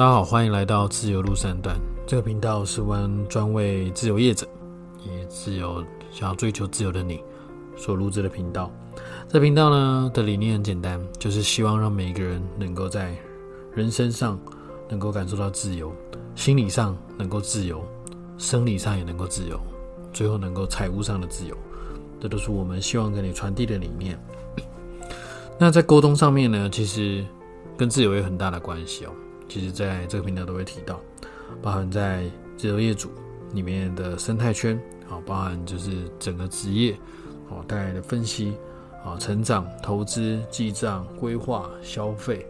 大家好，欢迎来到自由路三段。这个频道是专专为自由业者，也自由想要追求自由的你所录制的频道。这频道呢的理念很简单，就是希望让每一个人能够在人生上能够感受到自由，心理上能够自由，生理上也能够自由，最后能够财务上的自由。这都是我们希望跟你传递的理念。那在沟通上面呢，其实跟自由有很大的关系哦。其实，在这个频道都会提到，包含在自由业主里面的生态圈，啊，包含就是整个职业，好带来的分析，啊，成长、投资、记账、规划、消费，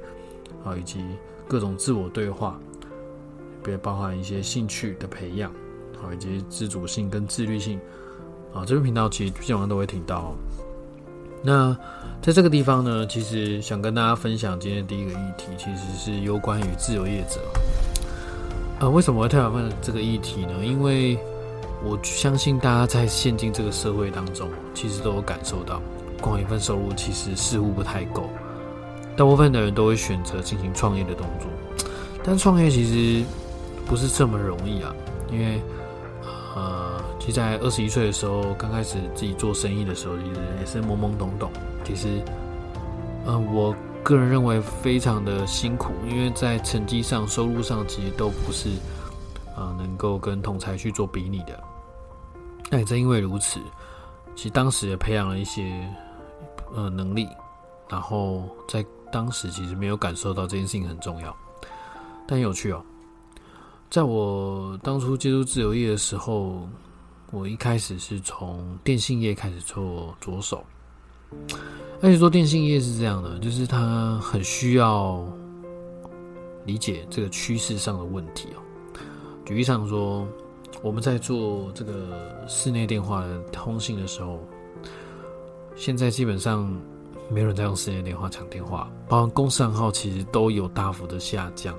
啊，以及各种自我对话，别包含一些兴趣的培养，好，以及自主性跟自律性，啊，这个频道其实基本上都会听到。那在这个地方呢，其实想跟大家分享今天第一个议题，其实是有关于自由业者。呃，为什么会特别问这个议题呢？因为我相信大家在现今这个社会当中，其实都有感受到，光一份收入其实似乎不太够，大部分的人都会选择进行创业的动作。但创业其实不是这么容易啊，因为呃。其实，在二十一岁的时候，刚开始自己做生意的时候，其实也是懵懵懂懂。其实，嗯，我个人认为非常的辛苦，因为在成绩上、收入上，其实都不是啊能够跟同才去做比拟的。那也正因为如此，其实当时也培养了一些呃能力，然后在当时其实没有感受到这件事情很重要，但有趣哦。在我当初接触自由业的时候。我一开始是从电信业开始做着手，而且做电信业是这样的，就是他很需要理解这个趋势上的问题哦。举例上说，我们在做这个室内电话的通信的时候，现在基本上没有人在用室内电话抢电话，包括公司行号其实都有大幅的下降。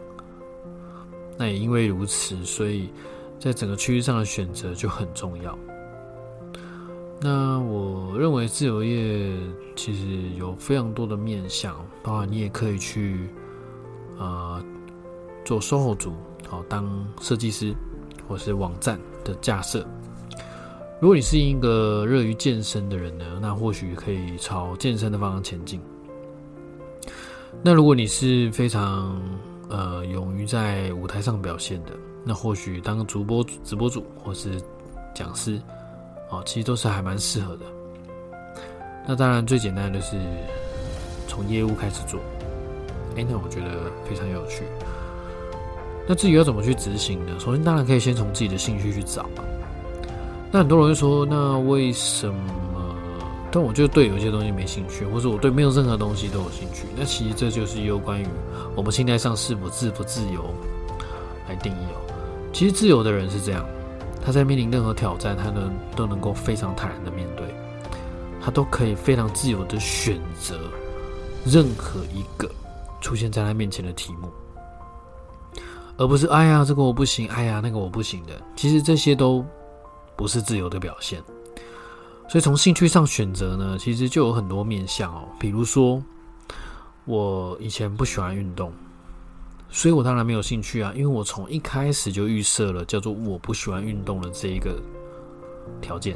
那也因为如此，所以。在整个区域上的选择就很重要。那我认为自由业其实有非常多的面向，包括你也可以去呃做售后组，好当设计师，或是网站的架设。如果你是一个热于健身的人呢，那或许可以朝健身的方向前进。那如果你是非常呃勇于在舞台上表现的，那或许当主播、直播主或是讲师，哦，其实都是还蛮适合的。那当然最简单的就是从业务开始做，哎，那我觉得非常有趣。那至于要怎么去执行呢？首先当然可以先从自己的兴趣去找。那很多人会说，那为什么？但我就对有些东西没兴趣，或者我对没有任何东西都有兴趣。那其实这就是有关于我们心态上是否自不自由来定义哦。其实自由的人是这样，他在面临任何挑战，他能都能够非常坦然的面对，他都可以非常自由的选择任何一个出现在他面前的题目，而不是哎呀这个我不行，哎呀那个我不行的。其实这些都不是自由的表现。所以从兴趣上选择呢，其实就有很多面向哦。比如说，我以前不喜欢运动。所以我当然没有兴趣啊，因为我从一开始就预设了叫做我不喜欢运动的这一个条件。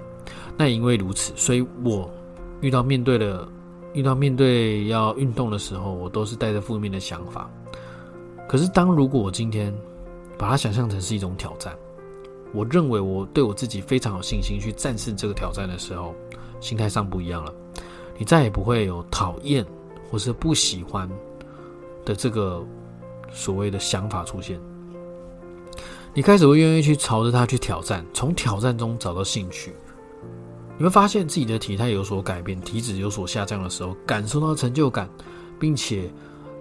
那因为如此，所以我遇到面对的遇到面对要运动的时候，我都是带着负面的想法。可是当如果我今天把它想象成是一种挑战，我认为我对我自己非常有信心去战胜这个挑战的时候，心态上不一样了。你再也不会有讨厌或是不喜欢的这个。所谓的想法出现，你开始会愿意去朝着它去挑战，从挑战中找到兴趣。你会发现自己的体态有所改变，体脂有所下降的时候，感受到成就感，并且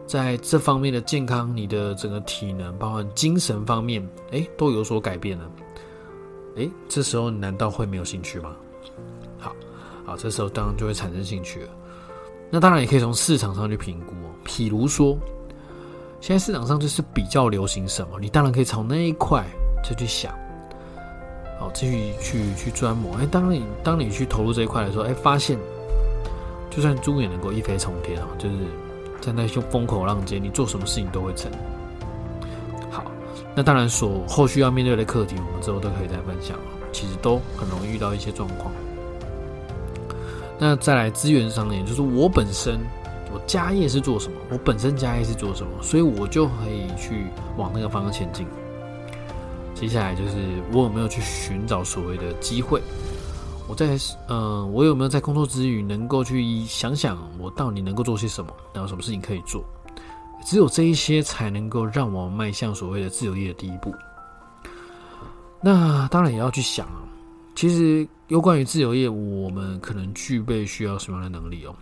在这方面的健康，你的整个体能，包括精神方面，哎，都有所改变了。哎，这时候难道会没有兴趣吗？好，好，这时候当然就会产生兴趣了。那当然也可以从市场上去评估哦，譬如说。现在市场上就是比较流行什么，你当然可以从那一块再去想，好，继续去去钻磨。哎，当你当你去投入这一块的时候，哎，发现就算猪也能够一飞冲天啊，就是在那些风口浪尖，你做什么事情都会成。好那当然，所后续要面对的课题，我们之后都可以再分享。其实都很容易遇到一些状况。那再来资源上面，就是我本身我家业是做什么？我本身家业是做什么？所以我就可以去往那个方向前进。接下来就是我有没有去寻找所谓的机会？我在嗯，我有没有在工作之余能够去想想我到底能够做些什么？然后什么事情可以做？只有这一些才能够让我迈向所谓的自由业的第一步。那当然也要去想啊，其实有关于自由业，我们可能具备需要什么样的能力哦？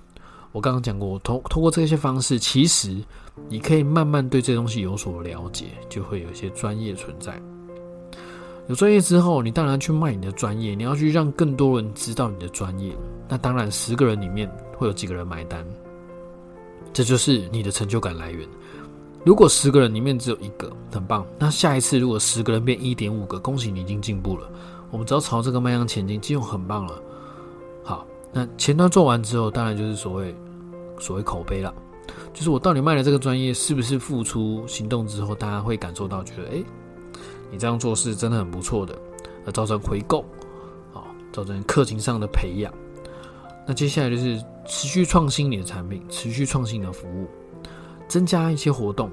我刚刚讲过，通通过这些方式，其实你可以慢慢对这东西有所了解，就会有一些专业存在。有专业之后，你当然去卖你的专业，你要去让更多人知道你的专业。那当然，十个人里面会有几个人买单，这就是你的成就感来源。如果十个人里面只有一个，很棒。那下一次如果十个人变一点五个，恭喜你已经进步了。我们只要朝这个方向前进，就很棒了。好，那前端做完之后，当然就是所谓所谓口碑了，就是我到底卖了这个专业是不是付出行动之后，大家会感受到觉得，哎。你这样做是真的很不错的，而造成回购，啊，造成课程上的培养。那接下来就是持续创新你的产品，持续创新你的服务，增加一些活动。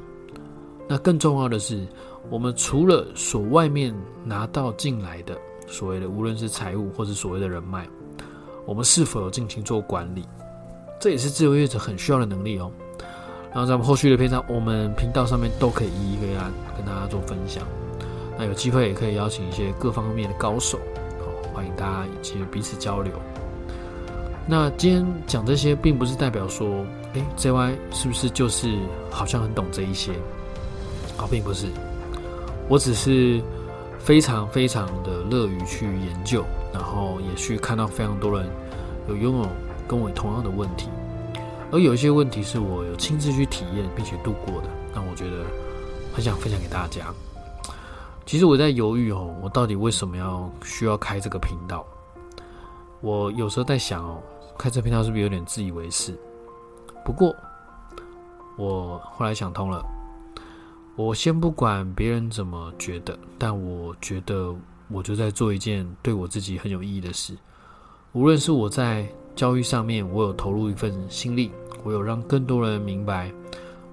那更重要的是，我们除了所外面拿到进来的所谓的无论是财务或者所谓的人脉，我们是否有进行做管理？这也是自由业者很需要的能力哦。然后在我们后续的篇章，我们频道上面都可以一一跟大家跟大家做分享。那有机会也可以邀请一些各方面的高手，好，欢迎大家以及彼此交流。那今天讲这些，并不是代表说，哎，JY 是不是就是好像很懂这一些？啊，并不是，我只是非常非常的乐于去研究，然后也去看到非常多人有拥有跟我同样的问题，而有一些问题是我有亲自去体验并且度过的，那我觉得很想分享给大家。其实我在犹豫哦，我到底为什么要需要开这个频道？我有时候在想哦，开这频道是不是有点自以为是？不过我后来想通了，我先不管别人怎么觉得，但我觉得我就在做一件对我自己很有意义的事。无论是我在教育上面，我有投入一份心力，我有让更多人明白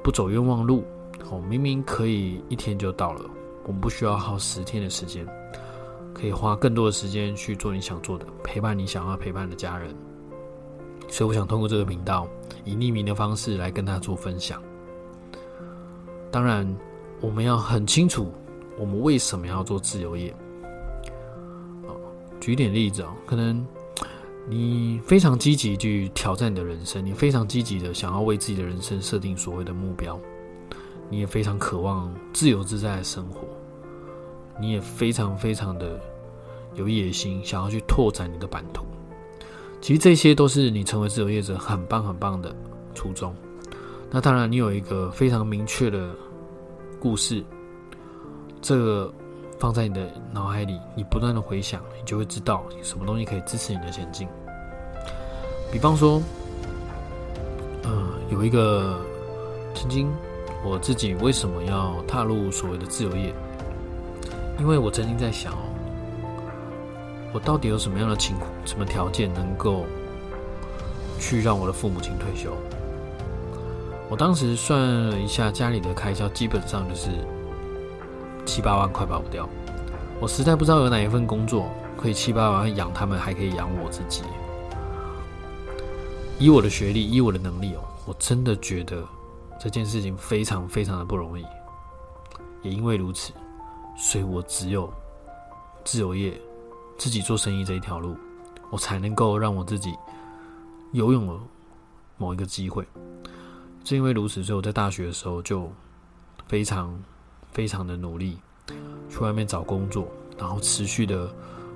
不走冤枉路，哦，明明可以一天就到了。我们不需要耗十天的时间，可以花更多的时间去做你想做的，陪伴你想要陪伴的家人。所以，我想通过这个频道，以匿名的方式来跟他做分享。当然，我们要很清楚，我们为什么要做自由业。举点例子啊，可能你非常积极去挑战你的人生，你非常积极的想要为自己的人生设定所谓的目标。你也非常渴望自由自在的生活，你也非常非常的有野心，想要去拓展你的版图。其实这些都是你成为自由业者很棒很棒的初衷。那当然，你有一个非常明确的故事，这个放在你的脑海里，你不断的回想，你就会知道什么东西可以支持你的前进。比方说，呃，有一个曾经。我自己为什么要踏入所谓的自由业？因为我曾经在想哦，我到底有什么样的情况、什么条件能够去让我的父母亲退休？我当时算了一下家里的开销，基本上就是七八万块跑不掉。我实在不知道有哪一份工作可以七八万养他们，还可以养我自己。以我的学历，以我的能力哦，我真的觉得。这件事情非常非常的不容易，也因为如此，所以我只有自由业、自己做生意这一条路，我才能够让我自己游泳了某一个机会。正因为如此，所以我在大学的时候就非常非常的努力，去外面找工作，然后持续的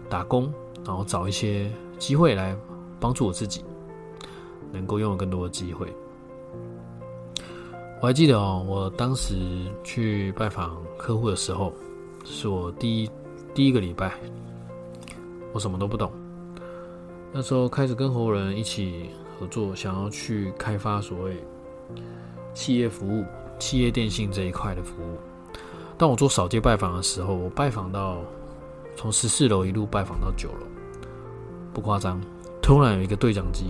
打工，然后找一些机会来帮助我自己，能够拥有更多的机会。我还记得哦，我当时去拜访客户的时候，是我第一第一个礼拜，我什么都不懂。那时候开始跟合伙人一起合作，想要去开发所谓企业服务、企业电信这一块的服务。当我做扫街拜访的时候，我拜访到从十四楼一路拜访到九楼，不夸张。突然有一个对讲机，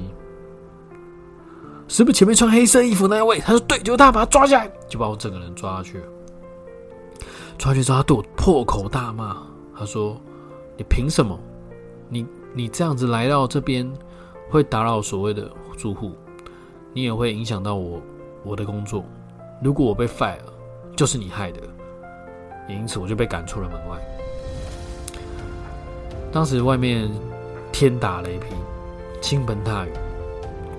是不是前面穿黑色衣服那一位？他说对，就他，把他抓起来，就把我整个人抓下去。抓去之后，他对我破口大骂，他说：“你凭什么？你你这样子来到这边，会打扰所谓的住户，你也会影响到我我的工作。如果我被 fire，就是你害的。也因此，我就被赶出了门外。当时外面天打雷劈。”倾盆大雨，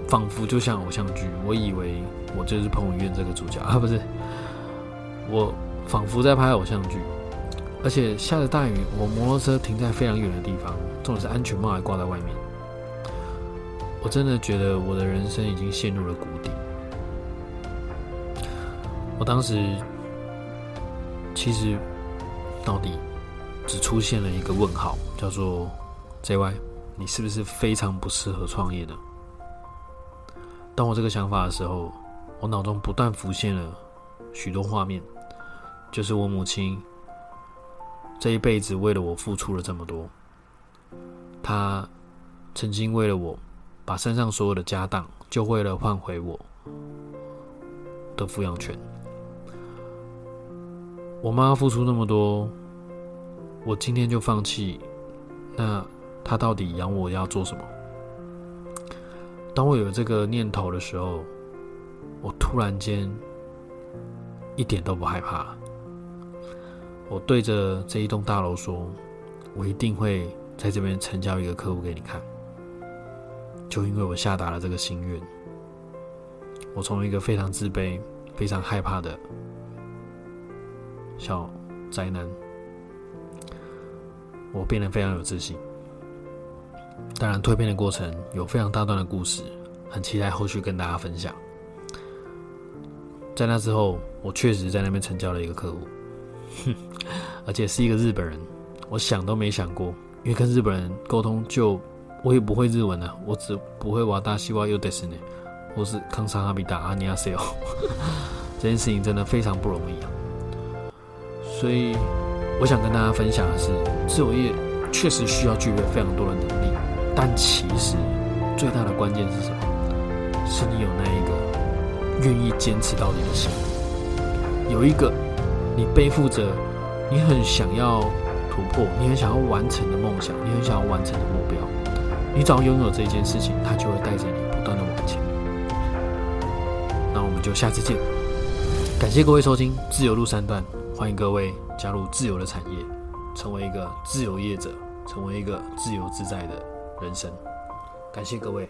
仿佛就像偶像剧。我以为我就是彭于晏这个主角啊，不是，我仿佛在拍偶像剧。而且下着大雨，我摩托车停在非常远的地方，重点是安全帽还挂在外面。我真的觉得我的人生已经陷入了谷底。我当时其实到底只出现了一个问号，叫做 JY。你是不是非常不适合创业呢？当我这个想法的时候，我脑中不断浮现了许多画面，就是我母亲这一辈子为了我付出了这么多，她曾经为了我把身上所有的家当，就为了换回我的抚养权。我妈付出那么多，我今天就放弃，那？他到底养我要做什么？当我有这个念头的时候，我突然间一点都不害怕。我对着这一栋大楼说：“我一定会在这边成交一个客户给你看。”就因为我下达了这个心愿，我从一个非常自卑、非常害怕的小宅男，我变得非常有自信。当然，蜕变的过程有非常大段的故事，很期待后续跟大家分享。在那之后，我确实在那边成交了一个客户，哼 而且是一个日本人。我想都没想过，因为跟日本人沟通，就我也不会日文啊，我只不会瓦大西瓦尤德斯呢，或是康桑哈比达阿尼亚塞奥。这件事情真的非常不容易啊。所以，我想跟大家分享的是，自由业确实需要具备非常多的能力。但其实最大的关键是什么？是你有那一个愿意坚持到底的心，有一个你背负着你很想要突破、你很想要完成的梦想，你很想要完成的目标。你只要拥有这件事情，它就会带着你不断的往前。那我们就下次见。感谢各位收听《自由路三段》，欢迎各位加入自由的产业，成为一个自由业者，成为一个自由自在的。人生，感谢各位。